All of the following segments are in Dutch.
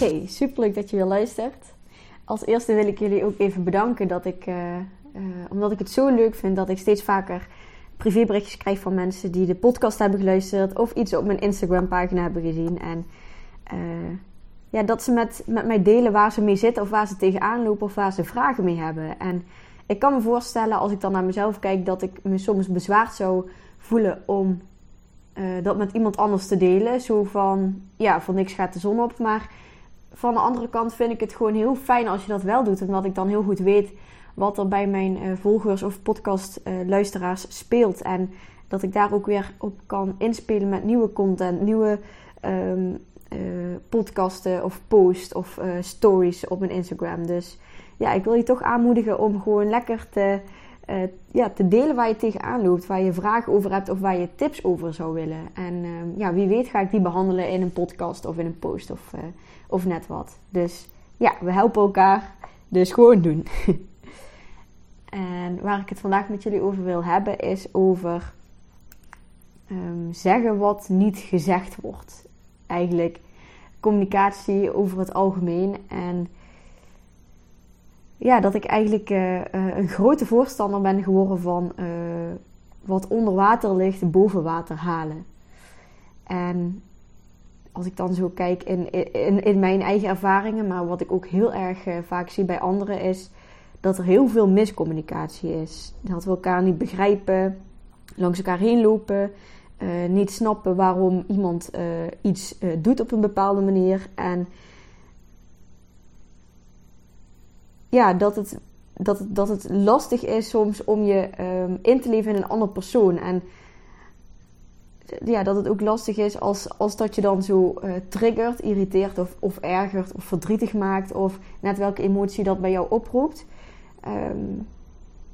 Hey, superleuk dat je weer luistert. Als eerste wil ik jullie ook even bedanken dat ik, uh, uh, omdat ik het zo leuk vind dat ik steeds vaker privéberichtjes krijg van mensen die de podcast hebben geluisterd of iets op mijn Instagram pagina hebben gezien. En uh, ja, dat ze met, met mij delen waar ze mee zitten of waar ze tegenaan lopen of waar ze vragen mee hebben. En ik kan me voorstellen als ik dan naar mezelf kijk dat ik me soms bezwaard zou voelen om dat met iemand anders te delen. Zo van, ja, voor niks gaat de zon op, maar van de andere kant vind ik het gewoon heel fijn als je dat wel doet. Omdat ik dan heel goed weet wat er bij mijn uh, volgers of podcastluisteraars uh, speelt. En dat ik daar ook weer op kan inspelen met nieuwe content, nieuwe um, uh, podcasten of posts of stories op mijn Instagram. Dus ja, ik wil je toch aanmoedigen om gewoon lekker te, ja, te delen waar je tegenaan loopt. Waar je vragen over hebt of waar je tips over zou willen. En ehm, ja, wie weet ga ik die behandelen in een podcast of in een post of of net wat. Dus ja, we helpen elkaar. Dus gewoon doen. en waar ik het vandaag met jullie over wil hebben, is over um, zeggen wat niet gezegd wordt. Eigenlijk communicatie over het algemeen. En ja, dat ik eigenlijk uh, uh, een grote voorstander ben geworden van uh, wat onder water ligt, boven water halen. En als ik dan zo kijk in, in, in mijn eigen ervaringen, maar wat ik ook heel erg vaak zie bij anderen, is dat er heel veel miscommunicatie is. Dat we elkaar niet begrijpen, langs elkaar heen lopen, niet snappen waarom iemand iets doet op een bepaalde manier. En ja, dat het, dat, dat het lastig is soms om je um, in te leven in een andere persoon. En ja, dat het ook lastig is als, als dat je dan zo uh, triggert, irriteert of, of ergert of verdrietig maakt of net welke emotie dat bij jou oproept. Um,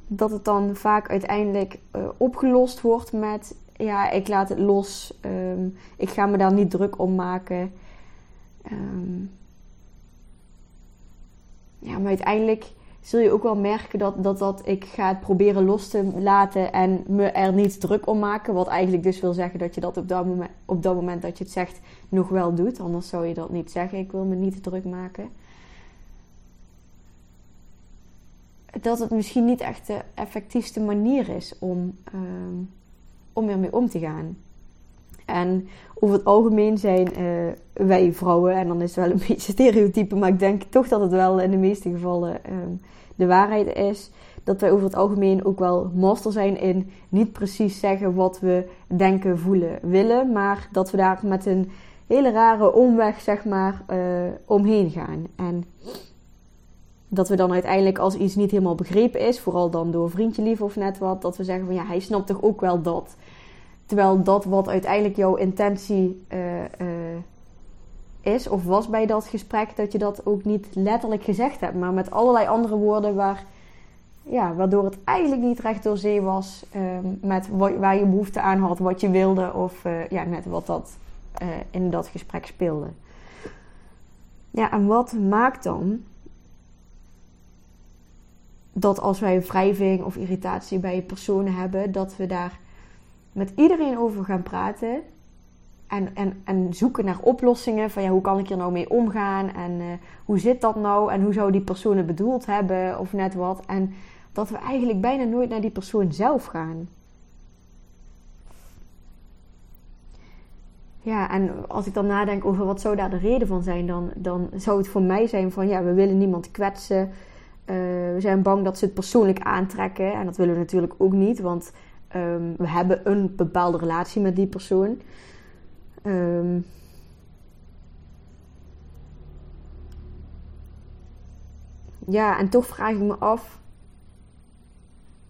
dat het dan vaak uiteindelijk uh, opgelost wordt met ja, ik laat het los, um, ik ga me daar niet druk om maken. Um, ja, maar uiteindelijk zul je ook wel merken dat, dat, dat ik ga het proberen los te laten en me er niet druk om maken. Wat eigenlijk dus wil zeggen dat je dat op dat moment, op dat, moment dat je het zegt nog wel doet. Anders zou je dat niet zeggen. Ik wil me niet druk maken. Dat het misschien niet echt de effectiefste manier is om, um, om ermee om te gaan. En over het algemeen zijn uh, wij vrouwen, en dan is het wel een beetje stereotype, maar ik denk toch dat het wel in de meeste gevallen um, de waarheid is dat wij over het algemeen ook wel master zijn in niet precies zeggen wat we denken, voelen, willen, maar dat we daar met een hele rare omweg, zeg maar, uh, omheen gaan. En dat we dan uiteindelijk, als iets niet helemaal begrepen is, vooral dan door vriendje lief of net wat, dat we zeggen van ja, hij snapt toch ook wel dat. Terwijl dat wat uiteindelijk jouw intentie uh, uh, is of was bij dat gesprek, dat je dat ook niet letterlijk gezegd hebt, maar met allerlei andere woorden waar, ja, waardoor het eigenlijk niet recht door zee was um, met waar je behoefte aan had, wat je wilde of uh, ja, net wat dat in dat gesprek speelde. Ja, en wat maakt dan dat als wij wrijving of irritatie bij personen hebben, dat we daar met iedereen over gaan praten en, en, en zoeken naar oplossingen van ja, hoe kan ik hier nou mee omgaan en uh, hoe zit dat nou en hoe zou die persoon het bedoeld hebben of net wat. En dat we eigenlijk bijna nooit naar die persoon zelf gaan. Ja, en als ik dan nadenk over wat zou daar de reden van zijn, dan, dan zou het voor mij zijn van ja, we willen niemand kwetsen. Uh, we zijn bang dat ze het persoonlijk aantrekken. En dat willen we natuurlijk ook niet, want um, we hebben een bepaalde relatie met die persoon. Um, ja, en toch vraag ik me af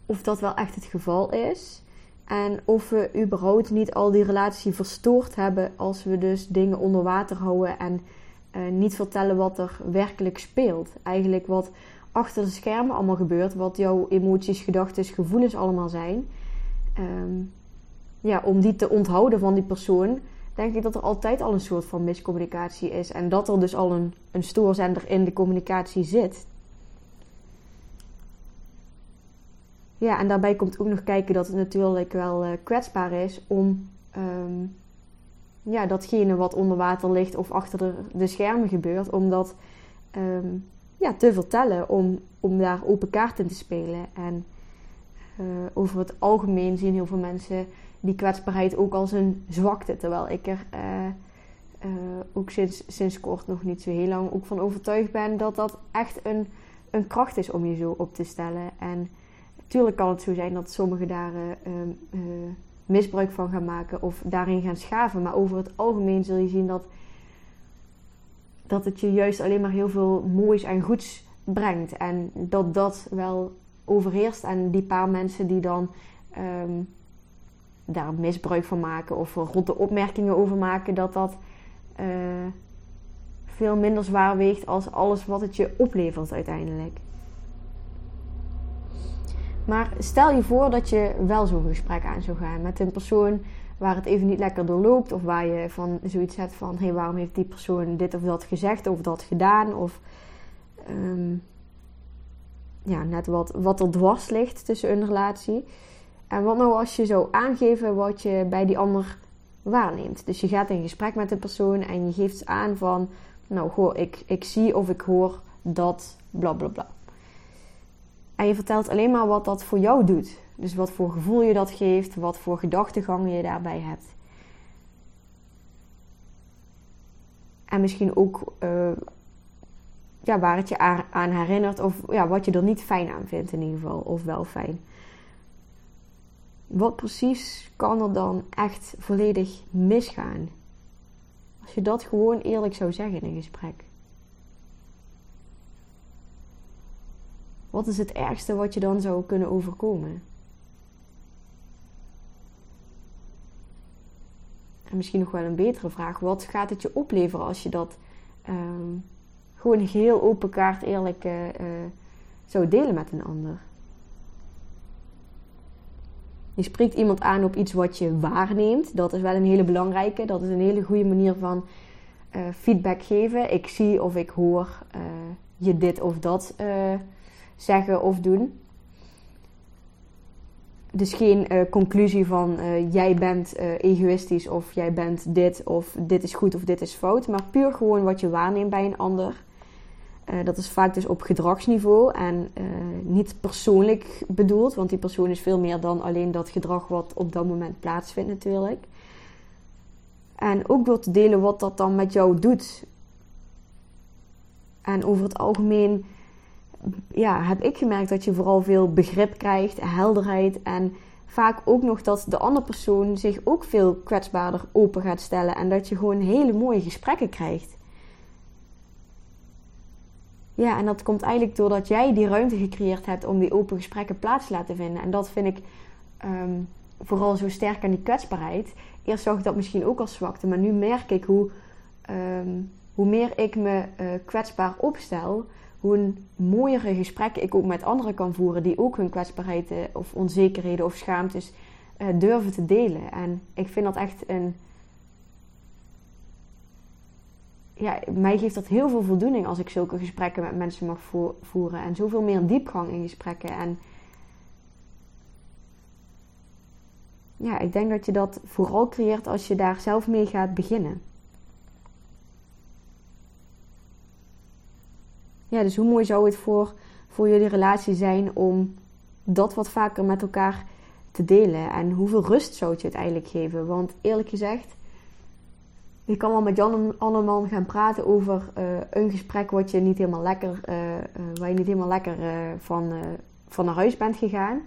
of dat wel echt het geval is. En of we überhaupt niet al die relatie verstoord hebben als we dus dingen onder water houden en uh, niet vertellen wat er werkelijk speelt. Eigenlijk wat achter de schermen allemaal gebeurt, wat jouw emoties, gedachten, gevoelens allemaal zijn. Um, ja, om die te onthouden van die persoon, denk ik dat er altijd al een soort van miscommunicatie is. En dat er dus al een, een stoorzender in de communicatie zit. Ja, en daarbij komt ook nog kijken dat het natuurlijk wel uh, kwetsbaar is om um, ja, datgene wat onder water ligt of achter de, de schermen gebeurt, om dat um, ja, te vertellen, om, om daar open kaart in te spelen. En uh, over het algemeen zien heel veel mensen die kwetsbaarheid ook als een zwakte. Terwijl ik er uh, uh, ook sinds, sinds kort nog niet zo heel lang ook van overtuigd ben dat dat echt een, een kracht is om je zo op te stellen. En natuurlijk kan het zo zijn dat sommigen daar uh, misbruik van gaan maken of daarin gaan schaven. Maar over het algemeen zul je zien dat, dat het je juist alleen maar heel veel moois en goeds brengt. En dat dat wel overheerst. En die paar mensen die dan um, daar misbruik van maken of rotte opmerkingen over maken, dat dat uh, veel minder zwaar weegt als alles wat het je oplevert uiteindelijk. Maar stel je voor dat je wel zo'n gesprek aan zou gaan met een persoon waar het even niet lekker doorloopt. Of waar je van zoiets hebt van: hé, hey, waarom heeft die persoon dit of dat gezegd of dat gedaan? Of um, ja, net wat, wat er dwars ligt tussen een relatie. En wat nou als je zou aangeven wat je bij die ander waarneemt? Dus je gaat in gesprek met een persoon en je geeft aan van: nou, goh, ik, ik zie of ik hoor dat bla bla bla. En je vertelt alleen maar wat dat voor jou doet. Dus wat voor gevoel je dat geeft, wat voor gedachtegang je daarbij hebt. En misschien ook uh, ja, waar het je aan herinnert of ja, wat je er niet fijn aan vindt in ieder geval, of wel fijn. Wat precies kan er dan echt volledig misgaan? Als je dat gewoon eerlijk zou zeggen in een gesprek. Wat is het ergste wat je dan zou kunnen overkomen? En misschien nog wel een betere vraag: wat gaat het je opleveren als je dat um, gewoon heel open kaart eerlijk uh, uh, zou delen met een ander? Je spreekt iemand aan op iets wat je waarneemt. Dat is wel een hele belangrijke. Dat is een hele goede manier van uh, feedback geven. Ik zie of ik hoor je dit of dat zeggen of doen. Dus geen conclusie van jij bent egoïstisch of jij bent dit of dit is goed of dit is fout. Maar puur gewoon wat je waarneemt bij een ander. Dat is vaak dus op gedragsniveau en niet persoonlijk bedoeld. Want die persoon is veel meer dan alleen dat gedrag wat op dat moment plaatsvindt natuurlijk. En ook door te delen wat dat dan met jou doet. En over het algemeen ja, heb ik gemerkt dat je vooral veel begrip krijgt, helderheid en vaak ook nog dat de andere persoon zich ook veel kwetsbaarder open gaat stellen en dat je gewoon hele mooie gesprekken krijgt. Ja, en dat komt eigenlijk doordat jij die ruimte gecreëerd hebt om die open gesprekken plaats te laten vinden. En dat vind ik ehm, vooral zo sterk aan die kwetsbaarheid. Eerst zag ik dat misschien ook als zwakte, maar nu merk ik hoe, ehm, hoe meer ik me uh, kwetsbaar opstel, hoe een mooiere gesprekken ik ook met anderen kan voeren die ook hun kwetsbaarheden of onzekerheden of schaamtes uh, durven te delen. En ik vind dat echt een. Ja, mij geeft dat heel veel voldoening als ik zulke gesprekken met mensen mag voeren. En zoveel meer diepgang in gesprekken. En ja, ik denk dat je dat vooral creëert als je daar zelf mee gaat beginnen. Ja, dus hoe mooi zou het voor, voor jullie relatie zijn om dat wat vaker met elkaar te delen? En hoeveel rust zou het je uiteindelijk geven? Want eerlijk gezegd, je kan wel met Jan Anneman gaan praten over uh, een gesprek wat je niet helemaal lekker, uh, uh, waar je niet helemaal lekker van, van naar huis bent gegaan.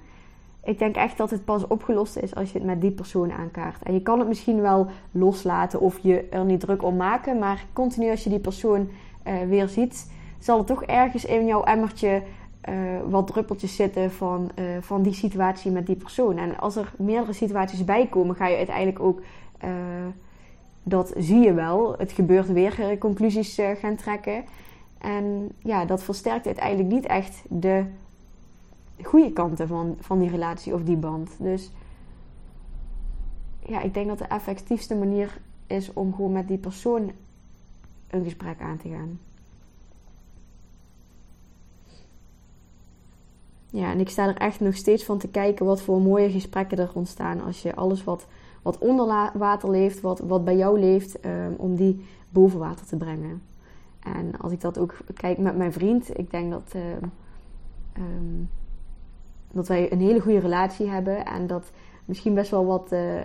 Ik denk echt dat het pas opgelost is als je het met die persoon aankaart. En je kan het misschien wel loslaten of je er niet druk om maken, maar continu als je die persoon weer ziet, zal er toch ergens in jouw emmertje wat druppeltjes zitten van, van die situatie met die persoon. En als er meerdere situaties bij komen, ga je uiteindelijk ook, dat zie je wel, het gebeurt weer, conclusies gaan trekken. En ja, dat versterkt uiteindelijk niet echt de goede kanten van, van die relatie of die band. Dus ja, ik denk dat de effectiefste manier is om gewoon met die persoon een gesprek aan te gaan. Ja, en ik sta er echt nog steeds van te kijken wat voor mooie gesprekken er ontstaan als je alles wat, wat onder water leeft, wat, wat bij jou leeft, um, om die boven water te brengen. En als ik dat ook kijk met mijn vriend, ik denk dat, uh, um, dat wij een hele goede relatie hebben en dat misschien best wel wat uh, uh,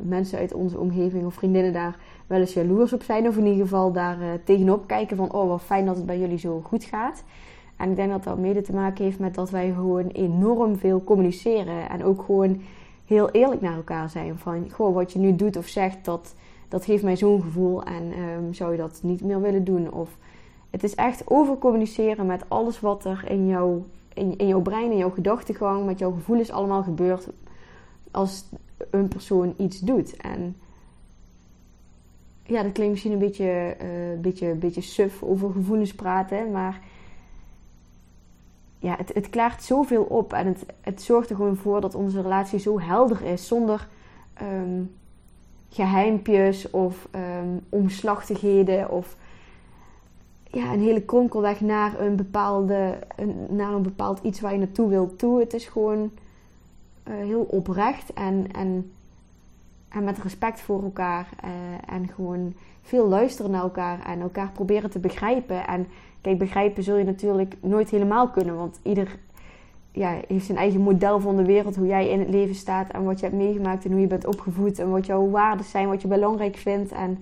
mensen uit onze omgeving of vriendinnen daar wel eens jaloers op zijn. Of in ieder geval daar uh, tegenop kijken van, oh wat fijn dat het bij jullie zo goed gaat. En ik denk dat dat mede te maken heeft met dat wij gewoon enorm veel communiceren. En ook gewoon heel eerlijk naar elkaar zijn. Van, goh, wat je nu doet of zegt, dat, dat geeft mij zo'n gevoel. En um, zou je dat niet meer willen doen? Of het is echt over communiceren met alles wat er in, jou, in, in jouw brein, in jouw gedachtegang, met jouw gevoelens allemaal gebeurt. Als een persoon iets doet. En ja, dat klinkt misschien een beetje, uh, beetje, beetje suf over gevoelens praten. Maar ja, het, het klaart zoveel op en het, het zorgt er gewoon voor dat onze relatie zo helder is zonder um, geheimpjes of um, omslachtigheden of ja, een hele kronkelweg naar een, bepaalde, een, naar een bepaald iets waar je naartoe wilt toe. Het is gewoon uh, heel oprecht en, en, en met respect voor elkaar uh, en gewoon veel luisteren naar elkaar en elkaar proberen te begrijpen en Kijk, begrijpen zul je natuurlijk nooit helemaal kunnen, want ieder ja, heeft zijn eigen model van de wereld, hoe jij in het leven staat en wat je hebt meegemaakt en hoe je bent opgevoed en wat jouw waarden zijn, wat je belangrijk vindt en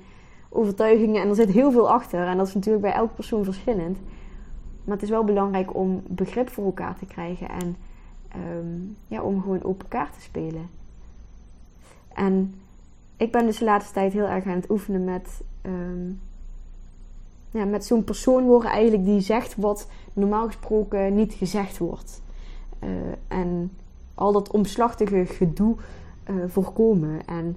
overtuigingen. En er zit heel veel achter en dat is natuurlijk bij elke persoon verschillend. Maar het is wel belangrijk om begrip voor elkaar te krijgen en um, ja, om gewoon op elkaar te spelen. En ik ben dus de laatste tijd heel erg aan het oefenen met um, ja, met zo'n persoon worden eigenlijk die zegt wat normaal gesproken niet gezegd wordt. Uh, en al dat omslachtige gedoe uh, voorkomen. En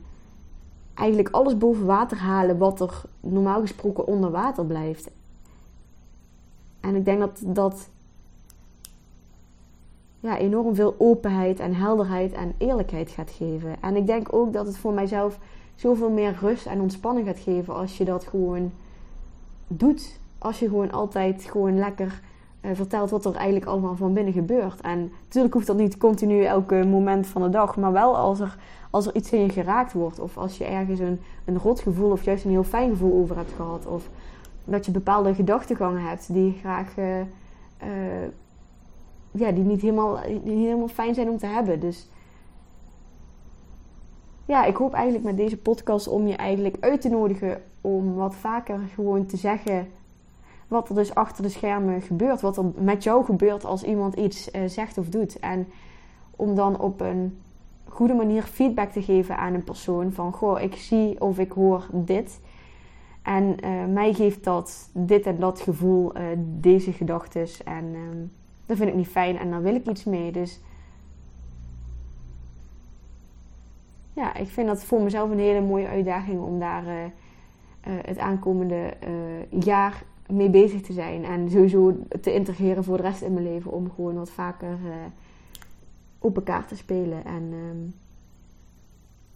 eigenlijk alles boven water halen wat er normaal gesproken onder water blijft. En ik denk dat dat ja, enorm veel openheid en helderheid en eerlijkheid gaat geven. En ik denk ook dat het voor mijzelf zoveel meer rust en ontspanning gaat geven als je dat gewoon doet. Als je gewoon altijd gewoon lekker uh, vertelt wat er eigenlijk allemaal van binnen gebeurt. En natuurlijk hoeft dat niet continu elke moment van de dag. Maar wel als er, als er iets in je geraakt wordt. Of als je ergens een, een rot gevoel of juist een heel fijn gevoel over hebt gehad. Of dat je bepaalde gedachtegangen hebt die graag... Uh, uh, ja, die niet, helemaal, helemaal fijn zijn om te hebben. Dus ja, ik hoop eigenlijk met deze podcast om je eigenlijk uit te nodigen om wat vaker gewoon te zeggen wat er dus achter de schermen gebeurt. Wat er met jou gebeurt als iemand iets uh, zegt of doet. En om dan op een goede manier feedback te geven aan een persoon. Van, goh, ik zie of ik hoor dit. En uh, mij geeft dat dit en dat gevoel, uh, deze gedachten. En uh, dat vind ik niet fijn en daar wil ik iets mee. Dus ja, ik vind dat voor mezelf een hele mooie uitdaging om daar uh, het aankomende uh, jaar mee bezig te zijn. En sowieso te integreren voor de rest in mijn leven. Om gewoon wat vaker op elkaar te spelen. En um,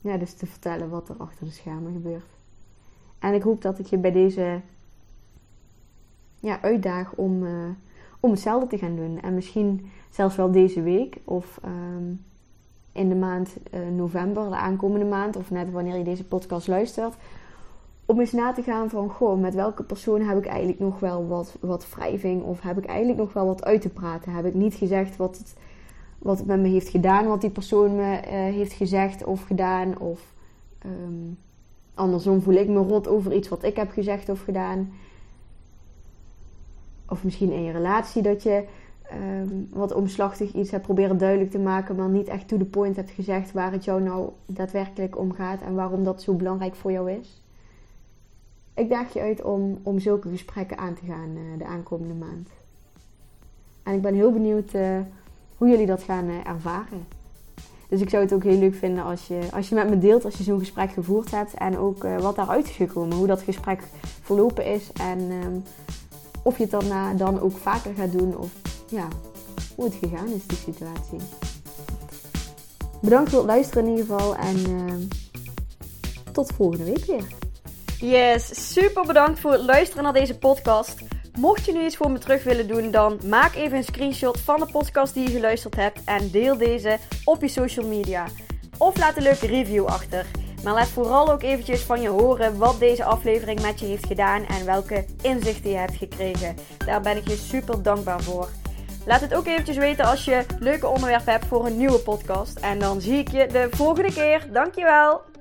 ja, dus te vertellen wat er achter de schermen gebeurt. En ik hoop dat ik je bij deze ja, uitdaag om, om hetzelfde te gaan doen. En misschien zelfs wel deze week. Of um, in de maand november, de aankomende maand. Of net wanneer je deze podcast luistert om eens na te gaan van, goh, met welke persoon heb ik eigenlijk nog wel wat, wat wrijving? Of heb ik eigenlijk nog wel wat uit te praten? Heb ik niet gezegd wat het, wat het met me heeft gedaan, wat die persoon me uh, heeft gezegd of gedaan? Of um, andersom voel ik me rot over iets wat ik heb gezegd of gedaan. Of misschien in je relatie dat je um, wat omslachtig iets hebt proberen duidelijk te maken, maar niet echt to the point hebt gezegd waar het jou nou daadwerkelijk om gaat en waarom dat zo belangrijk voor jou is. ik daag je uit om, om zulke gesprekken aan te gaan uh, de aankomende maand. En ik ben heel benieuwd uh, hoe jullie dat gaan uh, ervaren. Dus ik zou het ook heel leuk vinden als je, als je met me deelt als je zo'n gesprek gevoerd hebt. En ook wat daaruit is gekomen. Hoe dat gesprek verlopen is. En um, of je het daarna dan ook vaker gaat doen. Of ja, hoe het gegaan is, die situatie. Bedankt voor het luisteren in ieder geval. En uh, tot volgende week weer. Yes, super bedankt voor het luisteren naar deze podcast. Mocht je nu iets voor me terug willen doen, dan maak even een screenshot van de podcast die je geluisterd hebt en deel deze op je social media. Of laat een leuke review achter. Maar laat vooral ook eventjes van je horen wat deze aflevering met je heeft gedaan en welke inzichten je hebt gekregen. Daar ben ik je super dankbaar voor. Laat het ook eventjes weten als je leuke onderwerpen hebt voor een nieuwe podcast. En dan zie ik je de volgende keer. Dankjewel!